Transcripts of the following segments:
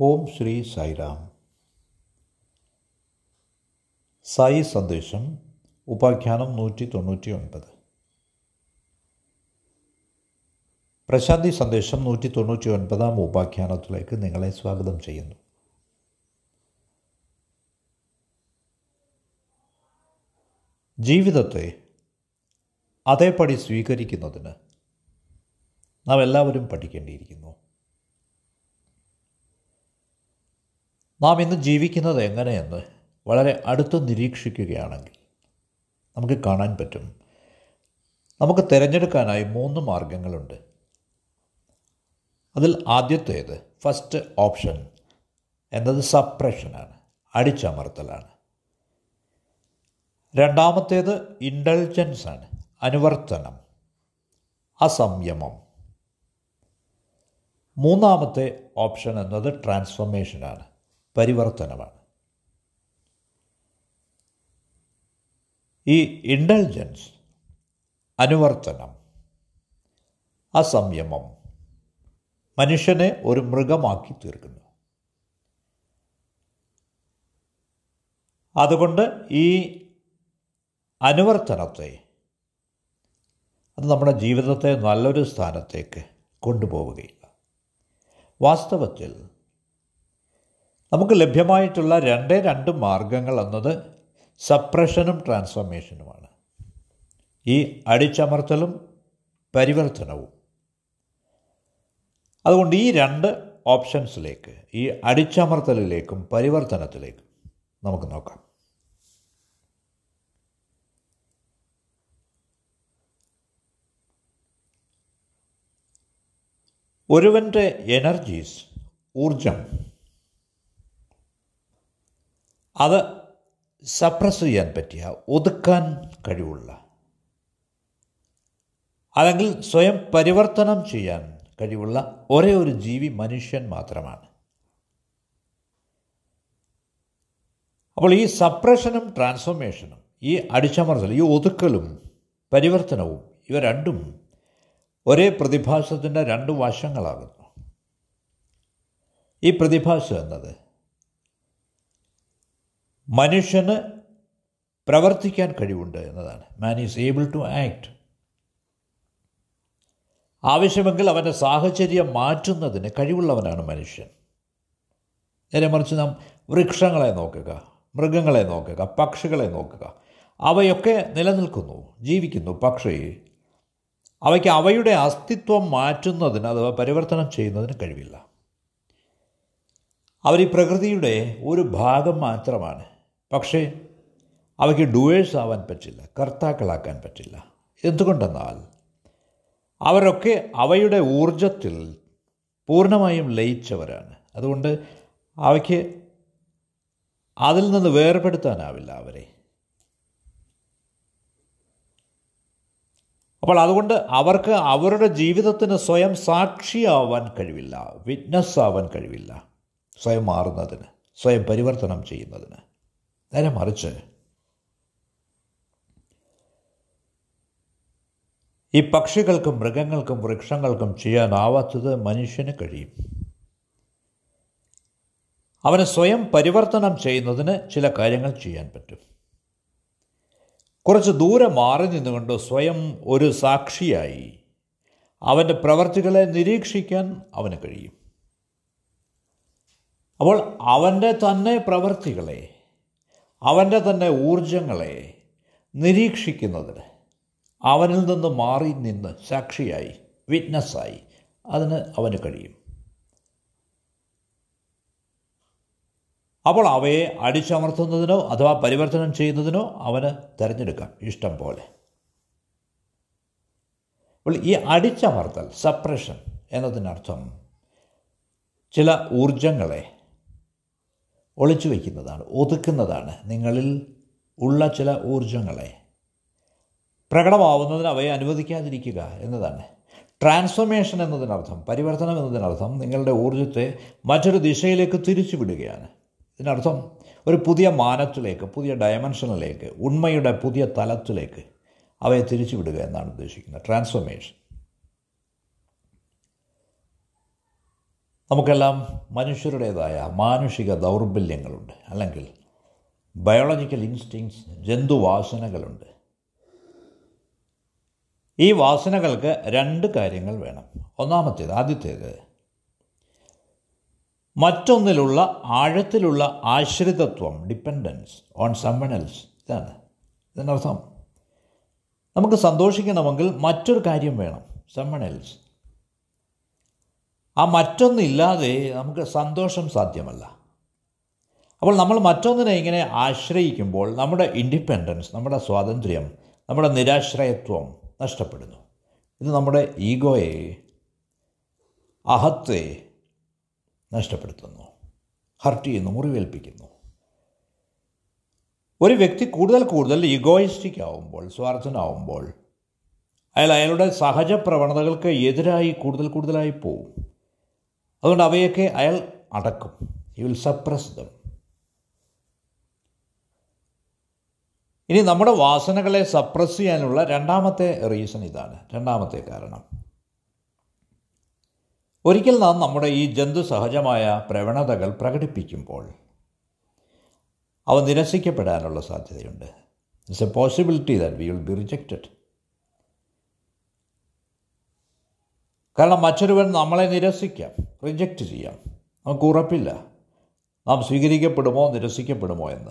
ഓം ശ്രീ സായിരാം സായി സന്ദേശം ഉപാഖ്യാനം നൂറ്റി തൊണ്ണൂറ്റി ഒൻപത് പ്രശാന്തി സന്ദേശം നൂറ്റി തൊണ്ണൂറ്റി ഒൻപതാം ഉപാഖ്യാനത്തിലേക്ക് നിങ്ങളെ സ്വാഗതം ചെയ്യുന്നു. ജീവിതത്തെ അതേപടി സ്വീകരിക്കുന്നതിന് നാം എല്ലാവരും പഠിക്കേണ്ടിയിരിക്കുന്നു. നാം ഇന്ന് ജീവിക്കുന്നത് എങ്ങനെയെന്ന് വളരെ അടുത്ത് നിരീക്ഷിക്കുകയാണെങ്കിൽ നമുക്ക് കാണാൻ പറ്റും. നമുക്ക് തിരഞ്ഞെടുക്കാനായി മൂന്ന് മാർഗങ്ങളുണ്ട്. അതിൽ ആദ്യത്തേത് ഫസ്റ്റ് ഓപ്ഷൻ എന്നത് സപ്രഷനാണ് അടിച്ചമർത്തലാണ്. രണ്ടാമത്തേത് ഇന്റലിജൻസ് ആണ് അനുവർത്തനം അസംയമം. മൂന്നാമത്തെ ഓപ്ഷൻ എന്നത് ട്രാൻസ്ഫോർമേഷനാണ് പരിവർത്തനമാണ്. ഈ ഇന്റലിജൻസ് അനുവർത്തനം അസംയമം മനുഷ്യനെ ഒരു മൃഗമാക്കി തീർക്കുന്നു. അതുകൊണ്ട് ഈ അനുവർത്തനത്തെ അത് നമ്മുടെ ജീവിതത്തെ നല്ലൊരു സ്ഥാനത്തേക്ക് കൊണ്ടുപോവുകയില്ല. വാസ്തവത്തിൽ നമുക്ക് ലഭ്യമായിട്ടുള്ള രണ്ടേ രണ്ട് മാർഗങ്ങൾ എന്നത് സപ്രഷനും ട്രാൻസ്ഫോർമേഷനുമാണ്. ഈ അടിച്ചമർത്തലും പരിവർത്തനവും. അതുകൊണ്ട് ഈ രണ്ട് ഓപ്ഷൻസിലേക്ക് ഈ അടിച്ചമർത്തലിലേക്കും പരിവർത്തനത്തിലേക്കും നമുക്ക് നോക്കാം. ഒരുവന്റെ എനർജീസ് ഊർജം അത് സപ്രസ് ചെയ്യാൻ പറ്റിയ ഒതുക്കാൻ കഴിവുള്ള അല്ലെങ്കിൽ സ്വയം പരിവർത്തനം ചെയ്യാൻ കഴിവുള്ള ഒരേ ഒരു ജീവി മനുഷ്യൻ മാത്രമാണ്. അപ്പോൾ ഈ സപ്രഷനും ട്രാൻസ്ഫോർമേഷനും ഈ അടിച്ചമർത്തൽ ഈ ഒതുക്കലും പരിവർത്തനവും ഇവ രണ്ടും ഒരേ പ്രതിഭാസത്തിന്റെ രണ്ട് വശങ്ങളാകുന്നു. ഈ പ്രതിഭാസം എന്നത് മനുഷ്യന് പ്രവർത്തിക്കാൻ കഴിവുണ്ട് എന്നതാണ്. Man is able to act ആവശ്യമെങ്കിൽ അവന്റെ സാഹചര്യം മാറ്റുന്നതിന് കഴിവുള്ളവനാണ് മനുഷ്യൻ. നേരെ മറിച്ച് നാം വൃക്ഷങ്ങളെ നോക്കുക മൃഗങ്ങളെ നോക്കുക പക്ഷികളെ നോക്കുക. അവയൊക്കെ നിലനിൽക്കുന്നു ജീവിക്കുന്നു. പക്ഷേ അവയ്ക്ക് അവയുടെ അസ്തിത്വം മാറ്റുന്നതിന് അഥവാ പരിവർത്തനം ചെയ്യുന്നതിന് കഴിവില്ല. അവർ ഈ പ്രകൃതിയുടെ ഒരു ഭാഗം മാത്രമാണ്. പക്ഷേ അവയ്ക്ക് ഡുവേഴ്സ് ആവാൻ പറ്റില്ല കർത്താക്കളാക്കാൻ പറ്റില്ല. എന്തുകൊണ്ടെന്നാൽ അവരൊക്കെ അവയുടെ ഊർജത്തിൽ പൂർണമായും ലയിച്ചവരാണ്. അതുകൊണ്ട് അവയ്ക്ക് അതിൽ നിന്ന് വേർപെടുത്താനാവില്ല അവരെ. അപ്പോൾ അതുകൊണ്ട് അവർക്ക് അവരുടെ ജീവിതത്തിന് സ്വയം സാക്ഷിയാവാൻ കഴിവില്ല വിറ്റ്നസ് ആവാൻ കഴിവില്ല സ്വയം മാറുന്നതിന് സ്വയം പരിവർത്തനം ചെയ്യുന്നതിന്. നേരെ മറിച്ച്. ഈ പക്ഷികൾക്കും മൃഗങ്ങൾക്കും വൃക്ഷങ്ങൾക്കും ചെയ്യാനാവാത്തത് മനുഷ്യന് കഴിയും. അവന് സ്വയം പരിവർത്തനം ചെയ്യുന്നതിന് ചില കാര്യങ്ങൾ ചെയ്യാൻ പറ്റും. കുറച്ച് ദൂരെ മാറി നിന്നുകൊണ്ട് സ്വയം ഒരു സാക്ഷിയായി അവന്റെ പ്രവർത്തികളെ നിരീക്ഷിക്കാൻ അവന് കഴിയും. അപ്പോൾ അവന്റെ തന്നെ പ്രവൃത്തികളെ അവന്റെ തന്നെ ഊർജങ്ങളെ നിരീക്ഷിക്കുന്നതിന് അവനിൽ നിന്ന് മാറി നിന്ന് സാക്ഷിയായി വിറ്റ്നസ്സായി. അതിന് അവന് കഴിയും. അപ്പോൾ അവയെ അടിച്ചമർത്തുന്നതിനോ അഥവാ പരിവർത്തനം ചെയ്യുന്നതിനോ അവന് തിരഞ്ഞെടുക്കാം ഇഷ്ടം പോലെ. അപ്പോൾ ഈ അടിച്ചമർത്തൽ സപ്രഷൻ എന്നതിനർത്ഥം ചില ഊർജങ്ങളെ ഒളിച്ചു വയ്ക്കുന്നതാണ് ഒതുക്കുന്നതാണ് നിങ്ങളിൽ ഉള്ള ചില ഊർജങ്ങളെ പ്രകടമാവുന്നതിന് അവയെ അനുവദിക്കാതിരിക്കുക എന്നതാണ്. ട്രാൻസ്ഫോർമേഷൻ എന്നതിനർത്ഥം പരിവർത്തനം എന്നതിനർത്ഥം നിങ്ങളുടെ ഊർജത്തെ മറ്റൊരു ദിശയിലേക്ക് തിരിച്ചു വിടുകയാണ് ഇതിനർത്ഥം ഒരു പുതിയ മാനത്തിലേക്ക് പുതിയ ഡയമെൻഷനിലേക്ക് ഉണ്മയുടെ പുതിയ തലത്തിലേക്ക് അവയെ തിരിച്ചു വിടുക എന്നാണ് ഉദ്ദേശിക്കുന്നത്. ട്രാൻസ്ഫോർമേഷൻ. നമുക്കെല്ലാം മനുഷ്യരുടേതായ മാനുഷിക ദൗർബല്യങ്ങളുണ്ട്. അല്ലെങ്കിൽ ബയോളജിക്കൽ ഇൻസ്റ്റിങ്സ് ജന്തുവാസനകളുണ്ട്. ഈ വാസനകൾക്ക് രണ്ട് കാര്യങ്ങൾ വേണം. ഒന്നാമത്തേത് ആദ്യത്തേത് മറ്റൊന്നിലുള്ള ആഴത്തിലുള്ള ആശ്രിതത്വം ഡിപ്പെൻഡൻസ് ഓൺ സമ്മൺ എൽസ് ഇതാണ്. ഇതിനർത്ഥം നമുക്ക് സന്തോഷിക്കണമെങ്കിൽ മറ്റൊരു കാര്യം വേണം സമ്മൺ എൽസ് ആ മറ്റൊന്നില്ലാതെ നമുക്ക് സന്തോഷം സാധ്യമല്ല. അപ്പോൾ നമ്മൾ മറ്റൊന്നിനെ ഇങ്ങനെ ആശ്രയിക്കുമ്പോൾ നമ്മുടെ ഇൻഡിപെൻഡൻസ് നമ്മുടെ സ്വാതന്ത്ര്യം നമ്മുടെ നിരാശ്രയത്വം നഷ്ടപ്പെടുന്നു. ഇത് നമ്മുടെ ഈഗോയെ അഹത്തെ നഷ്ടപ്പെടുത്തുന്നു ഹർട്ട് ചെയ്യുന്നു മുറിവേൽപ്പിക്കുന്നു. ഒരു വ്യക്തി കൂടുതൽ കൂടുതൽ ഈഗോയിസ്റ്റിക് ആവുമ്പോൾ സ്വാർത്ഥനാവുമ്പോൾ അയാൾ അയാളുടെ സഹജ പ്രവണതകൾക്ക് എതിരായി കൂടുതൽ കൂടുതലായി പോവും. അതുകൊണ്ട് അവയൊക്കെ അയാൾ അടക്കും. യു വിൽ സപ്രസ് ദം ഇനി നമ്മുടെ വാസനകളെ സപ്രസ് ചെയ്യാനുള്ള രണ്ടാമത്തെ റീസൺ ഇതാണ്. രണ്ടാമത്തെ കാരണം. ഒരിക്കൽ നാം നമ്മുടെ ഈ ജന്തു സഹജമായ പ്രവണതകൾ പ്രകടിപ്പിക്കുമ്പോൾ അവ നിരസിക്കപ്പെടാനുള്ള സാധ്യതയുണ്ട്. It's a possibility that we will be rejected കാരണം മറ്റൊരുവൻ നമ്മളെ നിരസിക്കാം റിജക്റ്റ് ചെയ്യാം. നമുക്ക് ഉറപ്പില്ല. നാം സ്വീകരിക്കപ്പെടുമോ നിരസിക്കപ്പെടുമോ എന്ന്.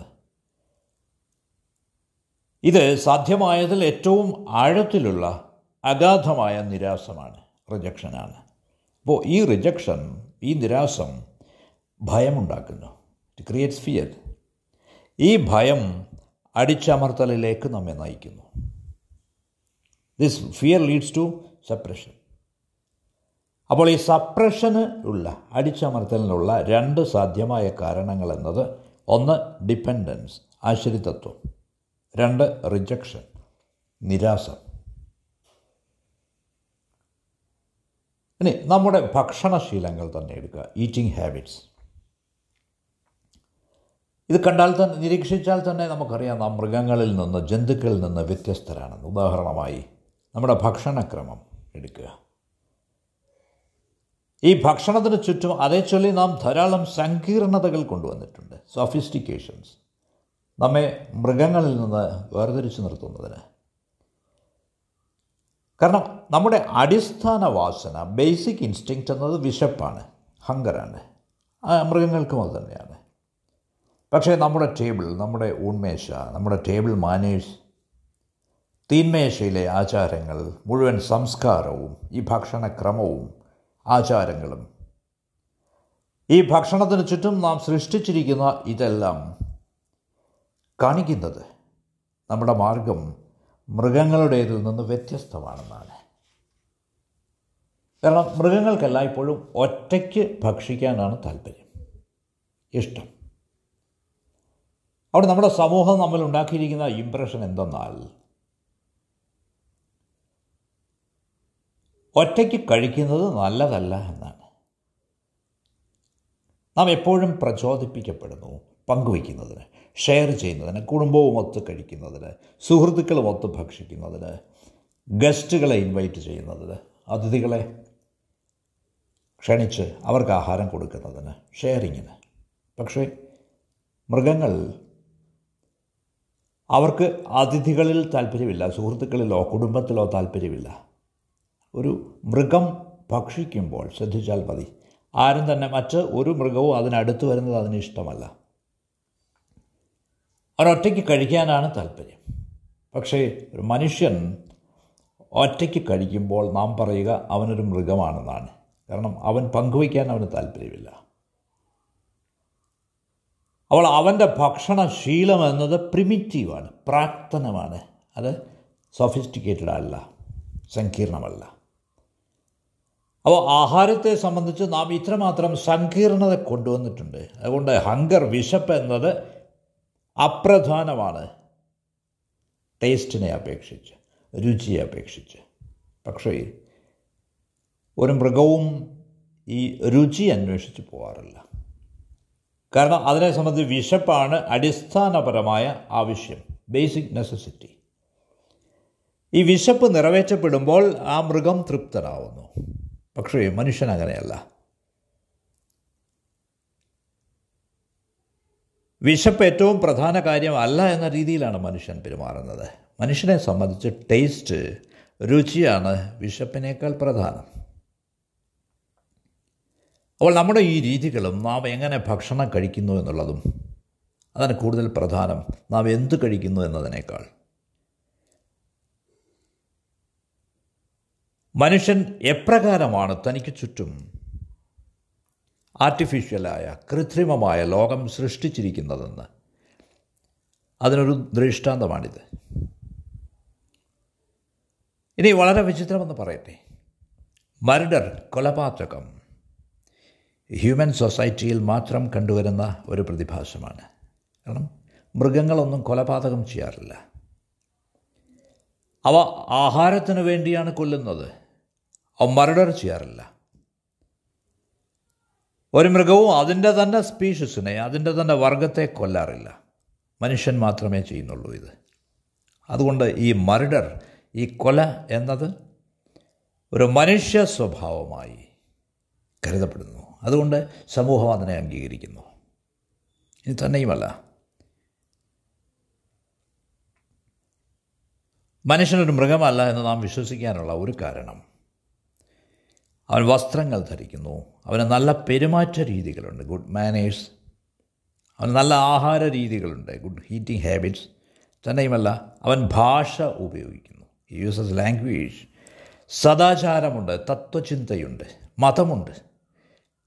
ഇത് സാധ്യമായതിൽ ഏറ്റവും ആഴത്തിലുള്ള അഗാധമായ നിരാസമാണ് റിജക്ഷനാണ് അപ്പോൾ ഈ റിജക്ഷൻ ഈ നിരാസം ഭയമുണ്ടാക്കുന്നു. ഇറ്റ് ക്രിയേറ്റ്സ് ഫിയർ ഈ ഭയം അടിച്ചമർത്തലിലേക്ക് നമ്മെ നയിക്കുന്നു. This fear leads to suppression അപ്പോൾ ഈ സപ്രഷന് ഉള്ള അടിച്ചമർത്തലിനുള്ള രണ്ട് സാധ്യമായ കാരണങ്ങൾ എന്നത് ഒന്ന് ഡിപ്പെൻഡൻസ് ആശ്രിതത്വം. രണ്ട് റിജക്ഷൻ നിരാസം ഇനി നമ്മുടെ ഭക്ഷണശീലങ്ങൾ തന്നെ എടുക്കുക. Eating habits. ഇത് കണ്ടാൽ തന്നെ നിരീക്ഷിച്ചാൽ തന്നെ നമുക്കറിയാം നാം മൃഗങ്ങളിൽ നിന്ന് ജന്തുക്കളിൽ നിന്ന് വ്യത്യസ്തരാണെന്ന്. ഉദാഹരണമായി നമ്മുടെ ഭക്ഷണക്രമം എടുക്കുക. ഈ ഭക്ഷണത്തിന് ചുറ്റും അതേ ചൊല്ലി നാം ധാരാളം സങ്കീർണതകൾ കൊണ്ടുവന്നിട്ടുണ്ട്. സോഫിസ്റ്റിക്കേഷൻസ് നമ്മെ മൃഗങ്ങളിൽ നിന്ന് വേർതിരിച്ചു നിർത്തുന്നതിന്. കാരണം നമ്മുടെ അടിസ്ഥാന വാസന ബേസിക് ഇൻസ്റ്റിങ്ക്റ്റ് എന്നത് വിശപ്പാണ് ഹങ്കറാണ്. മൃഗങ്ങൾക്കും അത് തന്നെയാണ്. പക്ഷേ നമ്മുടെ ടേബിൾ നമ്മുടെ ഊൺമേശ നമ്മുടെ ടേബിൾ മാനേഴ്സ് തീന്മേശയിലെ ആചാരങ്ങൾ മുഴുവൻ സംസ്കാരവും ഈ ഭക്ഷണക്രമവും ആചാരങ്ങളും. ഈ ഭക്ഷണത്തിന് ചുറ്റും നാം സൃഷ്ടിച്ചിരിക്കുന്ന ഇതെല്ലാം കാണിക്കുന്നത് നമ്മുടെ മാർഗം മൃഗങ്ങളുടേതിൽ നിന്ന് വ്യത്യസ്തമാണെന്നാണ്. കാരണം മൃഗങ്ങൾക്കെല്ലാം ഇപ്പോഴും ഒറ്റയ്ക്ക് ഭക്ഷിക്കാനാണ് താല്പര്യം. ഇഷ്ടം. അവിടെ നമ്മുടെ സമൂഹം നമ്മൾ ഉണ്ടാക്കിയിരിക്കുന്ന ഇംപ്രഷൻ എന്തെന്നാൽ ഒറ്റയ്ക്ക് കഴിക്കുന്നത് നല്ലതല്ല എന്നാണ്. നാം എപ്പോഴും പ്രചോദിപ്പിക്കപ്പെടുന്നു പങ്കുവയ്ക്കുന്നതിന് ഷെയർ ചെയ്യുന്നതിന് കുടുംബവും ഒത്ത് കഴിക്കുന്നതിന് സുഹൃത്തുക്കളും ഒത്ത് ഭക്ഷിക്കുന്നതിന് ഗസ്റ്റുകളെ ഇൻവൈറ്റ് ചെയ്യുന്നതിന് അതിഥികളെ ക്ഷണിച്ച് അവർക്ക് ആഹാരം കൊടുക്കുന്നതിന് ഷെയറിങ്ങിന്. പക്ഷേ മൃഗങ്ങൾ അവർക്ക് അതിഥികളിൽ താല്പര്യമില്ല സുഹൃത്തുക്കളിലോ കുടുംബത്തിലോ താല്പര്യമില്ല ഒരു മൃഗം ഭക്ഷിക്കുമ്പോൾ ശ്രദ്ധിച്ചാൽ മതി. ആരും തന്നെ മറ്റ് ഒരു മൃഗവും അതിനടുത്ത് വരുന്നത് അതിന് ഇഷ്ടമല്ല. അവരൊറ്റയ്ക്ക് കഴിക്കാനാണ് താല്പര്യം. പക്ഷേ ഒരു മനുഷ്യൻ ഒറ്റയ്ക്ക് കഴിക്കുമ്പോൾ നാം പറയുക അവനൊരു മൃഗമാണെന്നാണ്. കാരണം അവൻ പങ്കുവയ്ക്കാൻ അവന് താല്പര്യമില്ല. അവൾ അവന്റെ ഭക്ഷണശീലം എന്നത് പ്രിമിറ്റീവാണ് പ്രാക്തനമാണ്. അത് സൊഫിസ്റ്റിക്കേറ്റഡ് അല്ല സങ്കീർണമല്ല. അപ്പോൾ ആഹാരത്തെ സംബന്ധിച്ച് നാം ഇത്രമാത്രം സങ്കീർണത കൊണ്ടുവന്നിട്ടുണ്ട്. അതുകൊണ്ട് ഹങ്കർ വിശപ്പ് എന്നത് അപ്രധാനമാണ്. ടേസ്റ്റിനെ അപേക്ഷിച്ച് രുചിയെ അപേക്ഷിച്ച്. പക്ഷേ ഒരു മൃഗവും ഈ രുചി അന്വേഷിച്ച് പോകാറില്ല കാരണം അതിനെ സംബന്ധിച്ച് വിശപ്പാണ് അടിസ്ഥാനപരമായ ആവശ്യം ബേസിക് നെസസിറ്റി. ഈ വിശപ്പ് നിറവേറ്റപ്പെടുമ്പോൾ ആ മൃഗം തൃപ്തനാവുന്നു. പക്ഷേ മനുഷ്യൻ അങ്ങനെയല്ല. വിശപ്പ് ഏറ്റവും പ്രധാന കാര്യമല്ല എന്ന രീതിയിലാണ് മനുഷ്യൻ പെരുമാറുന്നത്. മനുഷ്യനെ സംബന്ധിച്ച് ടേസ്റ്റ് രുചിയാണ് വിശപ്പിനേക്കാൾ പ്രധാനം. അപ്പോൾ നമ്മുടെ ഈ രീതികളും നാം എങ്ങനെ ഭക്ഷണം കഴിക്കുന്നു എന്നുള്ളതും അതിന് കൂടുതൽ പ്രധാനം നാം എന്ത് കഴിക്കുന്നു എന്നതിനേക്കാൾ. മനുഷ്യൻ എപ്രകാരമാണ് തനിക്ക് ചുറ്റും? ആർട്ടിഫിഷ്യലായ കൃത്രിമമായ ലോകം സൃഷ്ടിച്ചിരിക്കുന്നതെന്ന്. അതിനൊരു ദൃഷ്ടാന്തമാണിത്. ഇനി വളരെ വിചിത്രമെന്ന് പറയട്ടെ. മർഡർ കൊലപാതകം. ഹ്യൂമൻ സൊസൈറ്റിയിൽ മാത്രം കണ്ടുവരുന്ന ഒരു പ്രതിഭാസമാണ്. കാരണം മൃഗങ്ങളൊന്നും കൊലപാതകം ചെയ്യാറില്ല. അവ ആഹാരത്തിനു വേണ്ടിയാണ് കൊല്ലുന്നത്. മർഡർ ചെയ്യാറില്ല. ഒരു മൃഗവും അതിന്റെ തന്നെ സ്പീഷീസിനെ അതിന്റെ തന്നെ വർഗത്തെ കൊല്ലാറില്ല. മനുഷ്യൻ മാത്രമേ ചെയ്യുന്നുള്ളൂ ഇത്. അതുകൊണ്ട് ഈ മർഡർ ഈ കൊല എന്നത് ഒരു മനുഷ്യ സ്വഭാവമായി കരുതപ്പെടുന്നു. അതുകൊണ്ട് സമൂഹം അതിനെ അംഗീകരിക്കുന്നു. ഇനി തന്നെയുമല്ല. മനുഷ്യനൊരു മൃഗമല്ല എന്ന് നാം വിശ്വസിക്കാനുള്ള ഒരു കാരണം അവൻ വസ്ത്രങ്ങൾ ധരിക്കുന്നു. അവന് നല്ല പെരുമാറ്റ രീതികളുണ്ട്. ഗുഡ് മാനേഴ്സ് അവന് നല്ല ആഹാര രീതികളുണ്ട്. ഗുഡ് ഹീറ്റിംഗ് ഹാബിറ്റ്സ് തന്നെയുമല്ല അവൻ ഭാഷ ഉപയോഗിക്കുന്നു. യൂസസ് ലാംഗ്വേജ് സദാചാരമുണ്ട് തത്വചിന്തയുണ്ട് മതമുണ്ട്.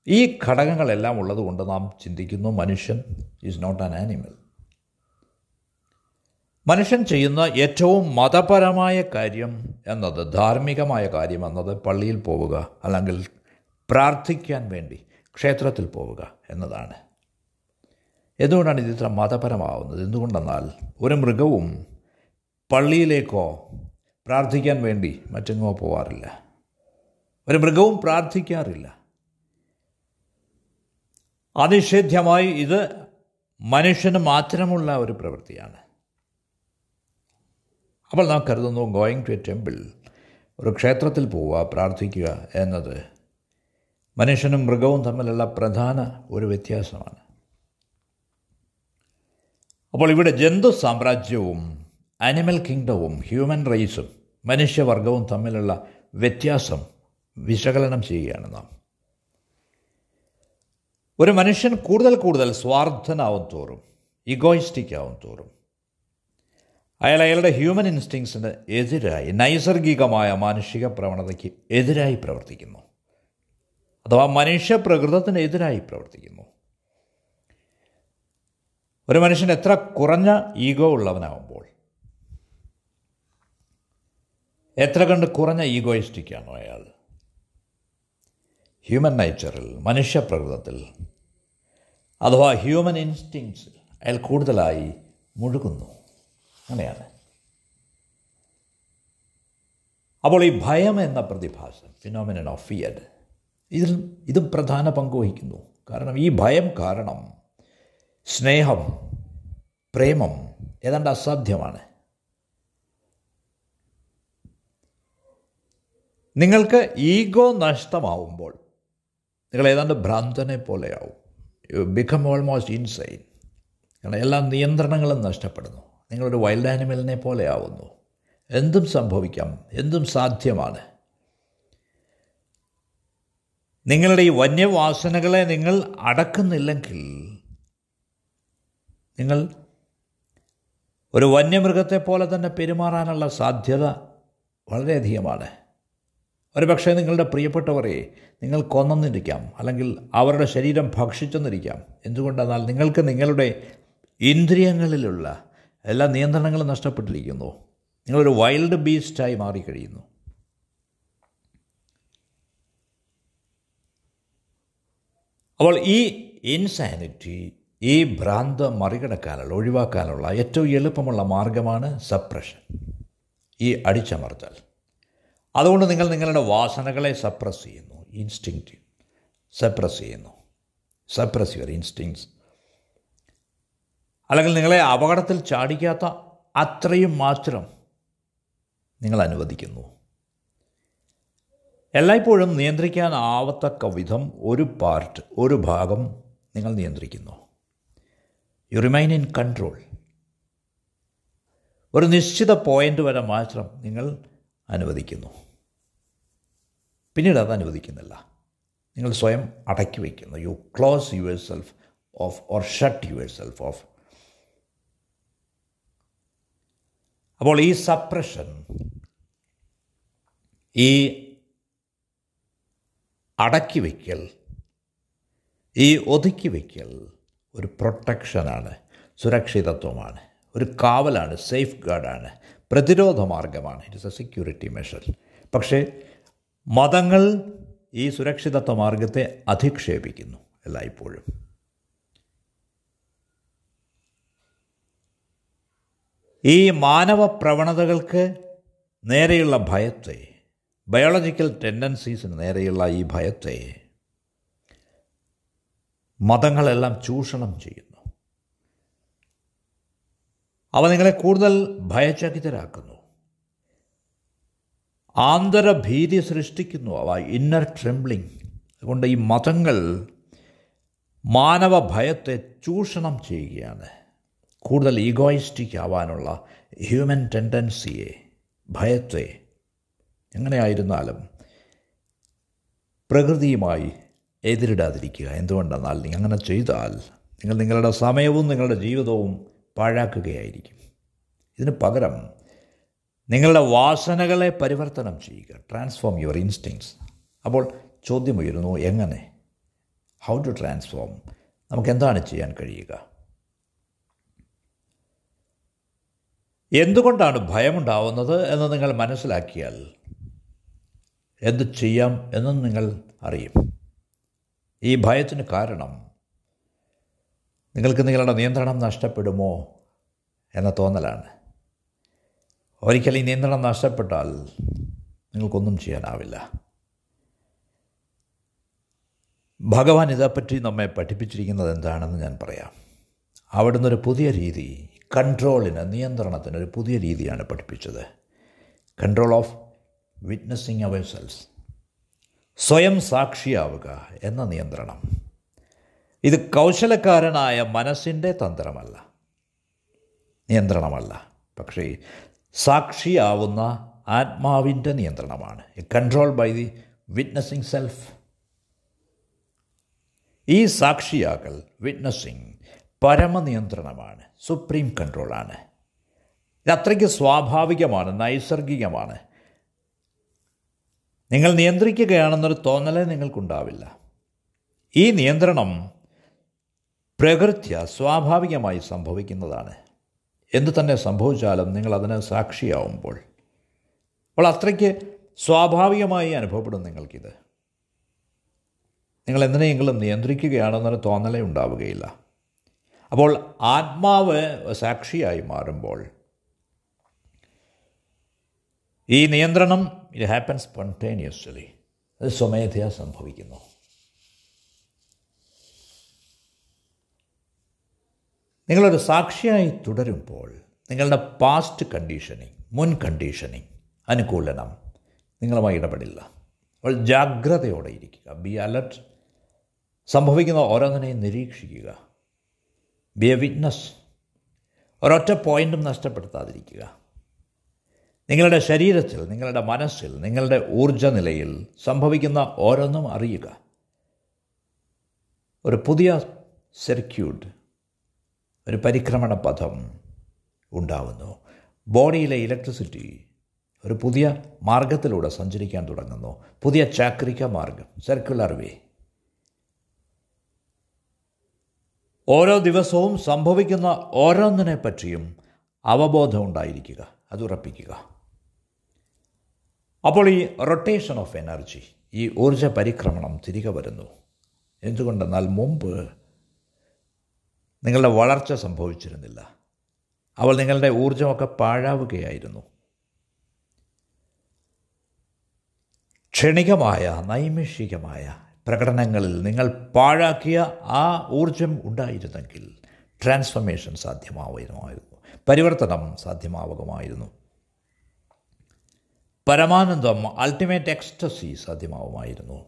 ഈ ഘടകങ്ങളെല്ലാം ഉള്ളതുകൊണ്ട് നാം ചിന്തിക്കുന്നു മനുഷ്യൻ ഈസ് നോട്ട് ആൻ ആനിമൽ മനുഷ്യൻ ചെയ്യുന്ന ഏറ്റവും മതപരമായ കാര്യം എന്നത് ധാർമ്മികമായ കാര്യം എന്നത് പള്ളിയിൽ പോവുക അല്ലെങ്കിൽ പ്രാർത്ഥിക്കാൻ വേണ്ടി ക്ഷേത്രത്തിൽ പോവുക എന്നതാണ്. എന്തുകൊണ്ടാണ് ഇത് ഇത്ര മതപരമാവുന്നത്? എന്തുകൊണ്ടെന്നാൽ ഒരു മൃഗവും പള്ളിയിലേക്കോ പ്രാർത്ഥിക്കാൻ വേണ്ടി മറ്റെങ്ങോ പോവാറില്ല. ഒരു മൃഗവും പ്രാർത്ഥിക്കാറില്ല. അനിഷേധ്യമായി ഇത് മനുഷ്യന് മാത്രമുള്ള ഒരു പ്രവൃത്തിയാണ്. അപ്പോൾ നാം കരുതുന്നു ഗോയിങ് ടു എ ടെമ്പിൾ ഒരു ക്ഷേത്രത്തിൽ പോവുക പ്രാർത്ഥിക്കുക എന്നത് മനുഷ്യനും മൃഗവും തമ്മിലുള്ള പ്രധാന ഒരു വ്യത്യാസമാണ്. അപ്പോൾ ഇവിടെ ജന്തു സാമ്രാജ്യവും അനിമൽ കിങ്ഡവും ഹ്യൂമൻ റൈസും മനുഷ്യവർഗവും തമ്മിലുള്ള വ്യത്യാസം വിശകലനം ചെയ്യുകയാണ് നാം. ഒരു മനുഷ്യൻ കൂടുതൽ കൂടുതൽ സ്വാർത്ഥനാവും തോറും ഇഗോയിസ്റ്റിക് ആവും തോറും അയാൾ അയാളുടെ ഹ്യൂമൻ ഇൻസ്റ്റിങ്സിന് എതിരായി നൈസർഗികമായ മാനുഷിക പ്രവണതയ്ക്ക് എതിരായി പ്രവർത്തിക്കുന്നു. അഥവാ മനുഷ്യ പ്രകൃതത്തിന് എതിരായി പ്രവർത്തിക്കുന്നു. ഒരു മനുഷ്യൻ എത്ര കുറഞ്ഞ ഈഗോ ഉള്ളവനാവുമ്പോൾ എത്ര കണ്ട് കുറഞ്ഞ ഈഗോയിസ്റ്റിക്കാണോ അയാൾ? ഹ്യൂമൻ നേച്ചറിൽ മനുഷ്യപ്രകൃതത്തിൽ അഥവാ ഹ്യൂമൻ ഇൻസ്റ്റിങ്സിൽ അയാൾ കൂടുതലായി മുഴുകുന്നു. അങ്ങനെയാണ്. അപ്പോൾ ഈ ഭയം എന്ന പ്രതിഭാസം ഫിനോമിനൻ ഓഫ് ഫിയർ ഇതിൽ ഇതും പ്രധാന പങ്ക് വഹിക്കുന്നു. കാരണം ഈ ഭയം കാരണം സ്നേഹം പ്രേമം ഏതാണ്ട് അസാധ്യമാണ്. നിങ്ങൾക്ക് ഈഗോ നഷ്ടമാവുമ്പോൾ നിങ്ങൾ ഏതാണ്ട് ഭ്രാന്തനെ പോലെയാവും. യു ബിക്കം ഓൾമോസ്റ്റ് ഇൻസൈൻ കാരണം എല്ലാ നിയന്ത്രണങ്ങളും നഷ്ടപ്പെടുന്നു. നിങ്ങളൊരു വൈൽഡ് ആനിമലിനെ പോലെയാവുന്നു. എന്തും സംഭവിക്കാം. എന്തും സാധ്യമാണ്. നിങ്ങളുടെ ഈ വന്യവാസനകളെ നിങ്ങൾ അടക്കുന്നില്ലെങ്കിൽ നിങ്ങൾ ഒരു വന്യമൃഗത്തെ പോലെ തന്നെ പെരുമാറാനുള്ള സാധ്യത വളരെയധികമാണ്. ഒരു പക്ഷേ നിങ്ങളുടെ പ്രിയപ്പെട്ടവരെ നിങ്ങൾ കൊന്നെന്നിരിക്കാം അല്ലെങ്കിൽ അവരുടെ ശരീരം ഭക്ഷിച്ചെന്നിരിക്കാം. എന്തുകൊണ്ടെന്നാൽ നിങ്ങൾക്ക് നിങ്ങളുടെ ഇന്ദ്രിയങ്ങളിലുള്ള എല്ലാ നിയന്ത്രണങ്ങളും നഷ്ടപ്പെട്ടിരിക്കുന്നു. നിങ്ങളൊരു വൈൽഡ് ബീസ്റ്റായി മാറിക്കഴിയുന്നു. അപ്പോൾ ഈ ഇൻസാനിറ്റി ഈ ഭ്രാന്ത മറികടക്കാനുള്ള ഒഴിവാക്കാനുള്ള ഏറ്റവും എളുപ്പമുള്ള മാർഗമാണ് സപ്രഷൻ ഈ അടിച്ചമർത്തൽ. അതുകൊണ്ട് നിങ്ങൾ നിങ്ങളുടെ വാസനകളെ സപ്രസ് ചെയ്യുന്നു. ഇൻസ്റ്റിങ്റ്റ് സപ്രസ് ചെയ്യുന്നു. സപ്രസ് യുവർ ഇൻസ്റ്റിങ്സ് അല്ലെങ്കിൽ നിങ്ങളെ അപകടത്തിൽ ചാടിക്കാത്ത അത്രയും മാത്രം നിങ്ങൾ അനുവദിക്കുന്നു. എല്ലായ്പ്പോഴും നിയന്ത്രിക്കാനാവത്തക്ക വിധം ഒരു പാർട്ട് ഒരു ഭാഗം നിങ്ങൾ നിയന്ത്രിക്കുന്നു. യു റിമൈൻ ഇൻ കൺട്രോൾ ഒരു നിശ്ചിത പോയിന്റ് വരെ മാത്രം നിങ്ങൾ അനുവദിക്കുന്നു. പിന്നീട് അത് അനുവദിക്കുന്നില്ല. നിങ്ങൾ സ്വയം അടക്കി വയ്ക്കുന്നു. You close your self off or shut your self off അപ്പോൾ ഈ സപ്രഷൻ ഈ അടക്കി വയ്ക്കൽ ഈ ഒതുക്കി വയ്ക്കൽ ഒരു പ്രൊട്ടക്ഷനാണ് സുരക്ഷിതത്വമാണ് ഒരു കാവലാണ് സേഫ് ഗാർഡാണ് പ്രതിരോധ മാർഗമാണ്. It is a security measure പക്ഷേ മതങ്ങൾ ഈ സുരക്ഷിതത്വ മാർഗത്തെ അധിക്ഷേപിക്കുന്നു എല്ലായ്പ്പോഴും. ഈ മാനവ പ്രവണതകൾക്ക് നേരെയുള്ള ഭയത്തെ ബയോളജിക്കൽ ടെൻഡൻസീസിന് നേരെയുള്ള ഈ ഭയത്തെ മതങ്ങളെല്ലാം ചൂഷണം ചെയ്യുന്നു. അവ നിങ്ങളെ കൂടുതൽ ഭയചകിതരാക്കുന്നു. ആന്തരഭീതി സൃഷ്ടിക്കുന്നു അവ ഇന്നർ ട്രെംബ്ലിംഗ് അതുകൊണ്ട് ഈ മതങ്ങൾ മാനവ ഭയത്തെ ചൂഷണം ചെയ്യുകയാണ്. കൂടുതൽ ഈഗോയിസ്റ്റിക് ആവാനുള്ള ഹ്യൂമൻ ടെൻഡൻസിയെ ഭയത്തെ എങ്ങനെയായിരുന്നാലും പ്രകൃതിയുമായി എതിരിടാതിരിക്കുക. എന്തുകൊണ്ടെന്നാൽ അങ്ങനെ ചെയ്താൽ നിങ്ങൾ നിങ്ങളുടെ സമയവും നിങ്ങളുടെ ജീവിതവും പാഴാക്കുകയായിരിക്കും. ഇതിന് പകരം നിങ്ങളുടെ വാസനകളെ പരിവർത്തനം ചെയ്യുക. ട്രാൻസ്ഫോം യുവർ ഇൻസ്റ്റിങ്സ് അപ്പോൾ ചോദ്യമുയരുന്നു എങ്ങനെ? ഹൗ ടു ട്രാൻസ്ഫോം നമുക്ക് എന്താണ് ചെയ്യാൻ കഴിയുക? എന്തുകൊണ്ടാണ് ഭയമുണ്ടാവുന്നത് എന്ന് നിങ്ങൾ മനസ്സിലാക്കിയാൽ എന്ത് ചെയ്യാം എന്നും നിങ്ങൾ അറിയും. ഈ ഭയത്തിന് കാരണം നിങ്ങൾക്ക് നിങ്ങളുടെ നിയന്ത്രണം നഷ്ടപ്പെടുമോ എന്ന തോന്നലാണ്. ഒരിക്കൽ ഈ നിയന്ത്രണം നഷ്ടപ്പെട്ടാൽ നിങ്ങൾക്കൊന്നും ചെയ്യാനാവില്ല. ഭഗവാൻ ഇതേപ്പറ്റി നമ്മെ പഠിപ്പിച്ചിരിക്കുന്നത് എന്താണെന്ന് ഞാൻ പറയാം. അവിടുന്ന് ഒരു പുതിയ രീതി കൺട്രോളിന് നിയന്ത്രണത്തിന് ഒരു പുതിയ രീതിയാണ് പഠിപ്പിച്ചത്. Control of witnessing ourselves. സ്വയം സാക്ഷിയാവുക എന്ന നിയന്ത്രണം. ഇത് കൗശലക്കാരനായ മനസ്സിന്റെ തന്ത്രമല്ല. നിയന്ത്രണമല്ല. പക്ഷേ സാക്ഷിയാവുന്ന ആത്മാവിന്റെ നിയന്ത്രണമാണ്. Control by the witnessing self. ഈ സാക്ഷിയാകൽ വിറ്റ്നസ്സിങ് പരമനിയന്ത്രണമാണ് സുപ്രീം കൺട്രോളാണ് ഇതത്രയ്ക്ക് സ്വാഭാവികമാണ് നൈസർഗികമാണ്. നിങ്ങൾ നിയന്ത്രിക്കുകയാണെന്നൊരു തോന്നലേ നിങ്ങൾക്കുണ്ടാവില്ല. ഈ നിയന്ത്രണം പ്രകൃത്യ സ്വാഭാവികമായി സംഭവിക്കുന്നതാണ്. എന്തു തന്നെ സംഭവിച്ചാലും നിങ്ങൾ അതിന് സാക്ഷിയാവുമ്പോൾ. അപ്പോൾ അത്രയ്ക്ക് സ്വാഭാവികമായി അനുഭവപ്പെടും നിങ്ങൾക്കിത്. നിങ്ങൾ എന്തിനെയെങ്കിലും നിയന്ത്രിക്കുകയാണെന്നൊരു തോന്നലേ ഉണ്ടാവുകയില്ല. അപ്പോൾ ആത്മാവ് സാക്ഷിയായി മാറുമ്പോൾ ഈ നിയന്ത്രണം ഇറ്റ് ഹാപ്പൻസ് സ്പോണ്ടേനിയസ്ലി അത് സ്വമേധയാ സംഭവിക്കുന്നു. നിങ്ങളൊരു സാക്ഷിയായി തുടരുമ്പോൾ നിങ്ങളുടെ പാസ്റ്റ് കണ്ടീഷനിങ് മുൻ കണ്ടീഷനിങ് അനുകൂലനം നിങ്ങളുമായി ഇടപെടില്ല. അപ്പോൾ ജാഗ്രതയോടെ ഇരിക്കുക. ബി അലർട്ട് സംഭവിക്കുന്ന ഓരോന്നിനെയും നിരീക്ഷിക്കുക. ബി എ വിറ്റ്നസ് ഒരൊറ്റ പോയിന്റും നഷ്ടപ്പെടുത്താതിരിക്കുക. നിങ്ങളുടെ ശരീരത്തിൽ നിങ്ങളുടെ മനസ്സിൽ നിങ്ങളുടെ ഊർജ നിലയിൽ സംഭവിക്കുന്ന ഓരോന്നും അറിയുക. ഒരു പുതിയ സർക്യൂട്ട് ഒരു പരിക്രമണ പഥം ഉണ്ടാവുന്നു. ബോഡിയിലെ ഇലക്ട്രിസിറ്റി ഒരു പുതിയ മാർഗത്തിലൂടെ സഞ്ചരിക്കാൻ തുടങ്ങുന്നു. പുതിയ ചാക്രിക മാർഗം സർക്കുലർ വേ ഓരോ ദിവസവും സംഭവിക്കുന്ന ഓരോന്നിനെ പറ്റിയും അവബോധം ഉണ്ടായിരിക്കുക അത് ഉറപ്പിക്കുക. അപ്പോൾ ഈ റൊട്ടേഷൻ ഓഫ് എനർജി ഈ ഊർജ പരിക്രമണം തിരികെ വരുന്നു. എന്തുകൊണ്ടെന്നാൽ മുമ്പ് നിങ്ങളുടെ വളർച്ച സംഭവിച്ചിരുന്നില്ല. അവൾ നിങ്ങളുടെ ഊർജമൊക്കെ പാഴാവുകയായിരുന്നു. ക്ഷണികമായ നൈമിഷികമായ പ്രകടനങ്ങളിൽ നിങ്ങൾ പാഴാക്കിയ ആ ഊർജം ഉണ്ടായിരുന്നെങ്കിൽ ട്രാൻസ്ഫർമേഷൻ സാധ്യമാവുമായിരുന്നു. പരിവർത്തനം സാധ്യമാവുകമായിരുന്നു പരമാനന്ദം അൾട്ടിമേറ്റ് എക്സ്റ്റസി സാധ്യമാവുമായിരുന്നു.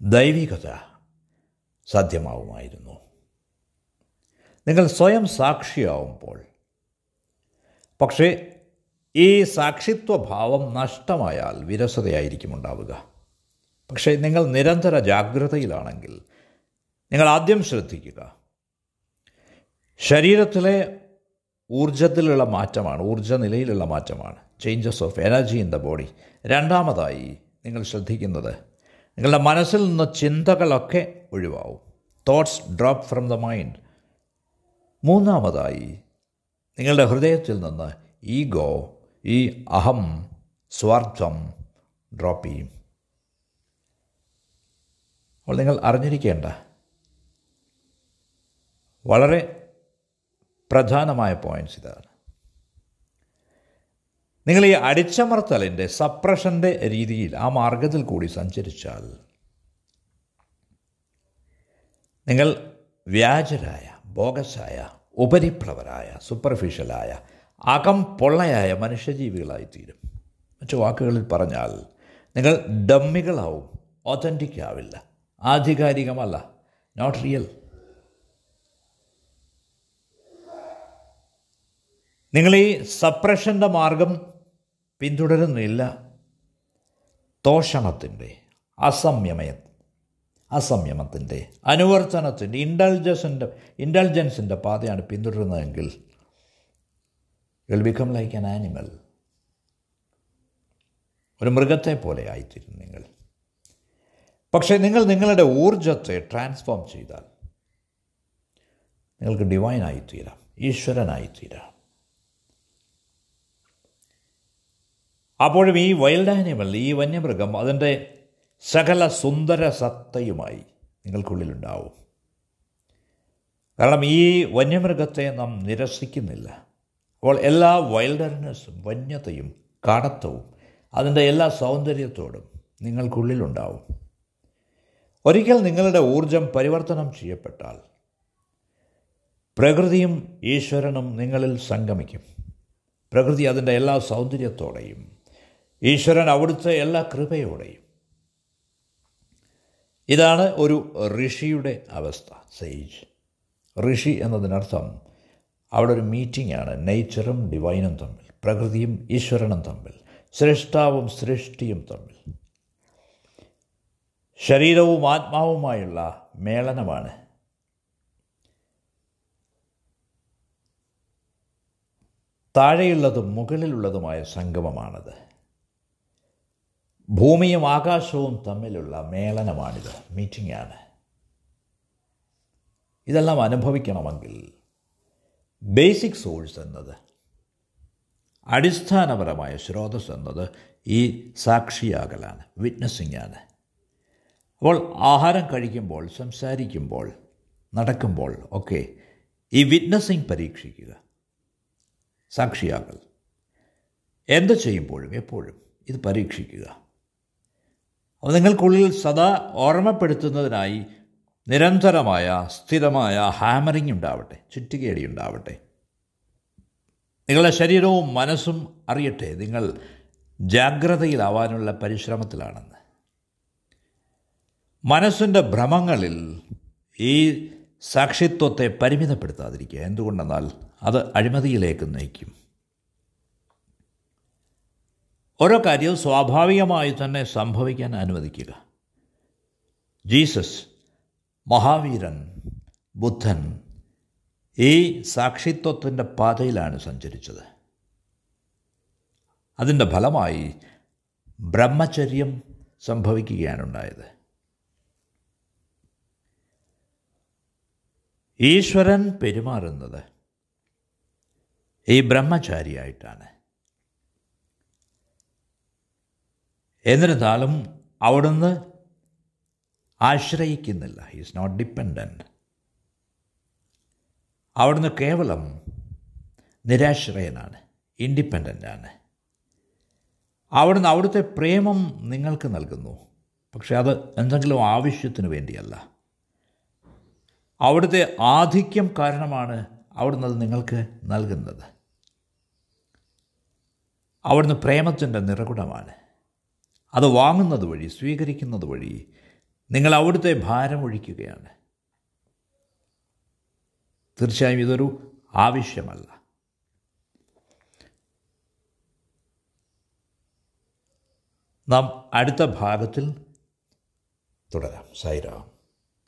ദൈവികത സാധ്യമാവുമായിരുന്നു. നിങ്ങൾ സ്വയം സാക്ഷിയാവുമ്പോൾ പക്ഷേ ഈ സാക്ഷിത്വഭാവം നഷ്ടമായാൽ വിരസതയായിരിക്കും ഉണ്ടാവുക. പക്ഷേ നിങ്ങൾ നിരന്തര ജാഗ്രതയിലാണെങ്കിൽ നിങ്ങൾ ആദ്യം ശ്രദ്ധിക്കുക. ശരീരത്തിലെ ഊർജത്തിലുള്ള മാറ്റമാണ് ഊർജ നിലയിലുള്ള മാറ്റമാണ്. Changes of energy in the body രണ്ടാമതായി നിങ്ങൾ ശ്രദ്ധിക്കുന്നത് നിങ്ങളുടെ മനസ്സിൽ നിന്ന് ചിന്തകളൊക്കെ ഒഴിവാവും. Thoughts drop from the mind മൂന്നാമതായി നിങ്ങളുടെ ഹൃദയത്തിൽ നിന്ന് ഈഗോ ഈ അഹം സ്വാർത്ഥം ഡ്രോപ്പ് ചെയ്യും. അപ്പോൾ നിങ്ങൾ അറിഞ്ഞിരിക്കേണ്ട. വളരെ പ്രധാനമായ പോയിന്റ്സ് ഇതാണ്. നിങ്ങൾ ഈ അടിച്ചമർത്തലിന്റെ സപ്രഷന്റെ രീതിയിൽ ആ മാർഗത്തിൽ കൂടി സഞ്ചരിച്ചാൽ നിങ്ങൾ വ്യാജരായ ബോഗസായ ഉപരിപ്ലവരായ സൂപ്പർഫിഷ്യലായ അകം പൊള്ളയായ മനുഷ്യജീവികളായിത്തീരും. മറ്റു വാക്കുകളിൽ പറഞ്ഞാൽ നിങ്ങൾ ഡമ്മികളാവും ഒതന്റിക് ആവില്ല. ആധികാരികമല്ല. നോട്ട് റിയൽ നിങ്ങൾ ഈ സപ്രഷന്റെ മാർഗം പിന്തുടരുന്നില്ല. തോഷണത്തിന്റെ അസംയമയ അസംയമത്തിന്റെ അനുവർത്തനത്തിന്റെ ഇന്റലിജൻസിന്റെ ഇന്റലിജൻസിന്റെ പാതയാണ് പിന്തുടരുന്നതെങ്കിൽ will become like an animal ഒരു മൃഗത്തെ പോലെ ആയിത്തീരും നിങ്ങൾ. പക്ഷേ നിങ്ങൾ നിങ്ങളുടെ ഊർജത്തെ ട്രാൻസ്ഫോം ചെയ്താൽ നിങ്ങൾക്ക് ഡിവൈനായി തീരാം ഈശ്വരനായി തീരാം അപ്പോഴും ഈ വൈൽഡ് ആനിമൽ ഈ വന്യമൃഗം അതിന്റെ സകല സുന്ദര സത്തയുമായി നിങ്ങൾക്കുള്ളിലുണ്ടാവും. കാരണം ഈ വന്യമൃഗത്തെ നാം നിരസിക്കുന്നില്ല. അപ്പോൾ എല്ലാ വൈൽഡർനെസ്സും വന്യതയും കാടത്തവും അതിന്റെ എല്ലാ സൗന്ദര്യത്തോടും നിങ്ങൾക്കുള്ളിലുണ്ടാവും. ഒരിക്കൽ നിങ്ങളുടെ ഊർജം പരിവർത്തനം ചെയ്യപ്പെട്ടാൽ പ്രകൃതിയും ഈശ്വരനും നിങ്ങളിൽ സംഗമിക്കും. പ്രകൃതി അതിന്റെ എല്ലാ സൗന്ദര്യത്തോടെയും ഈശ്വരൻ അവിടുത്തെ എല്ലാ കൃപയോടെയും. ഇതാണ് ഒരു ഋഷിയുടെ അവസ്ഥ സേജ്. ഋഷി എന്നതിനർത്ഥം അവിടെ ഒരു മീറ്റിംഗ് ആണ് നേച്ചറും ഡിവൈനും തമ്മിൽ പ്രകൃതിയും ഈശ്വരനും തമ്മിൽ സൃഷ്ടാവും സൃഷ്ടിയും തമ്മിൽ. ശരീരവും ആത്മാവുമായുള്ള മേളനമാണ്. താഴെയുള്ളതും മുകളിലുള്ളതുമായ സംഗമമാണത്. ഭൂമിയും ആകാശവും തമ്മിലുള്ള മേളനമാണിത്. മീറ്റിംഗാണ്. ഇതെല്ലാം അനുഭവിക്കണമെങ്കിൽ ബേസിക് സോഴ്സ് എന്നത് അടിസ്ഥാനപരമായ സ്രോതസ് എന്നത് ഈ സാക്ഷിയാകലാണ് വിറ്റ്നസ്സിംഗ് ആണ് അപ്പോൾ ആഹാരം കഴിക്കുമ്പോൾ സംസാരിക്കുമ്പോൾ നടക്കുമ്പോൾ ഒക്കെ ഈ വിറ്റ്നസ്സിങ് പരീക്ഷിക്കുക. സാക്ഷിയാകൽ. എന്ത് ചെയ്യുമ്പോഴും എപ്പോഴും ഇത് പരീക്ഷിക്കുക. അപ്പോൾ നിങ്ങൾക്കുള്ളിൽ സദാ ഓർമ്മപ്പെടുത്തുന്നതിനായി നിരന്തരമായ സ്ഥിരമായ ഹാമറിംഗ് ഉണ്ടാവട്ടെ ചുറ്റുകേടി ഉണ്ടാവട്ടെ. നിങ്ങളുടെ ശരീരവും മനസ്സും അറിയട്ടെ നിങ്ങൾ ജാഗ്രതയിലാവാനുള്ള പരിശ്രമത്തിലാണെന്ന്. മനസ്സിന്റെ ഭ്രമങ്ങളിൽ ഈ സാക്ഷിത്വത്തെ പരിമിതപ്പെടുത്താതിരിക്കുക. എന്തുകൊണ്ടെന്നാൽ അത് അഴിമതിയിലേക്ക് നയിക്കും. ഓരോ കാര്യവും സ്വാഭാവികമായി തന്നെ സംഭവിക്കാൻ അനുവദിക്കുക. ജീസസ് മഹാവീരൻ ബുദ്ധൻ ഈ സാക്ഷിത്വത്തിന്റെ പാതയിലാണ് സഞ്ചരിച്ചത്. അതിന്റെ ഫലമായി ബ്രഹ്മചര്യം സംഭവിക്കുകയാണുണ്ടായത് ഈശ്വരൻ പെരുമാറുന്നത് ഈ ബ്രഹ്മചാരിയായിട്ടാണ്. എന്നിരുന്നാലും അവിടുന്ന് ആശ്രയിക്കുന്നില്ല. ഈസ് നോട്ട് ഡിപ്പെൻഡന്റ് അവിടുന്ന് കേവലം നിരാശ്രയനാണ് ഇൻഡിപെൻഡന്റ് ആണ്. അവിടുന്ന് അവിടുത്തെ പ്രേമം നിങ്ങൾക്ക് നൽകുന്നു. പക്ഷെ അത് എന്തെങ്കിലും ആവശ്യത്തിന് വേണ്ടിയല്ല. അവിടുത്തെ ആധിക്യം കാരണമാണ് അവിടുന്ന് അത് നിങ്ങൾക്ക് നൽകുന്നത്. അവിടുന്ന് പ്രേമത്തിന്റെ നിറകുടമാണ്. അത് വാങ്ങുന്നത് വഴി സ്വീകരിക്കുന്നത് വഴി നിങ്ങൾ അവിടുത്തെ ഭാരം ഒഴിക്കുകയാണ്. തീർച്ചയായും ഇതൊരു ആവശ്യമല്ല. നാം അടുത്ത ഭാഗത്തിൽ തുടരാം. സൈറാം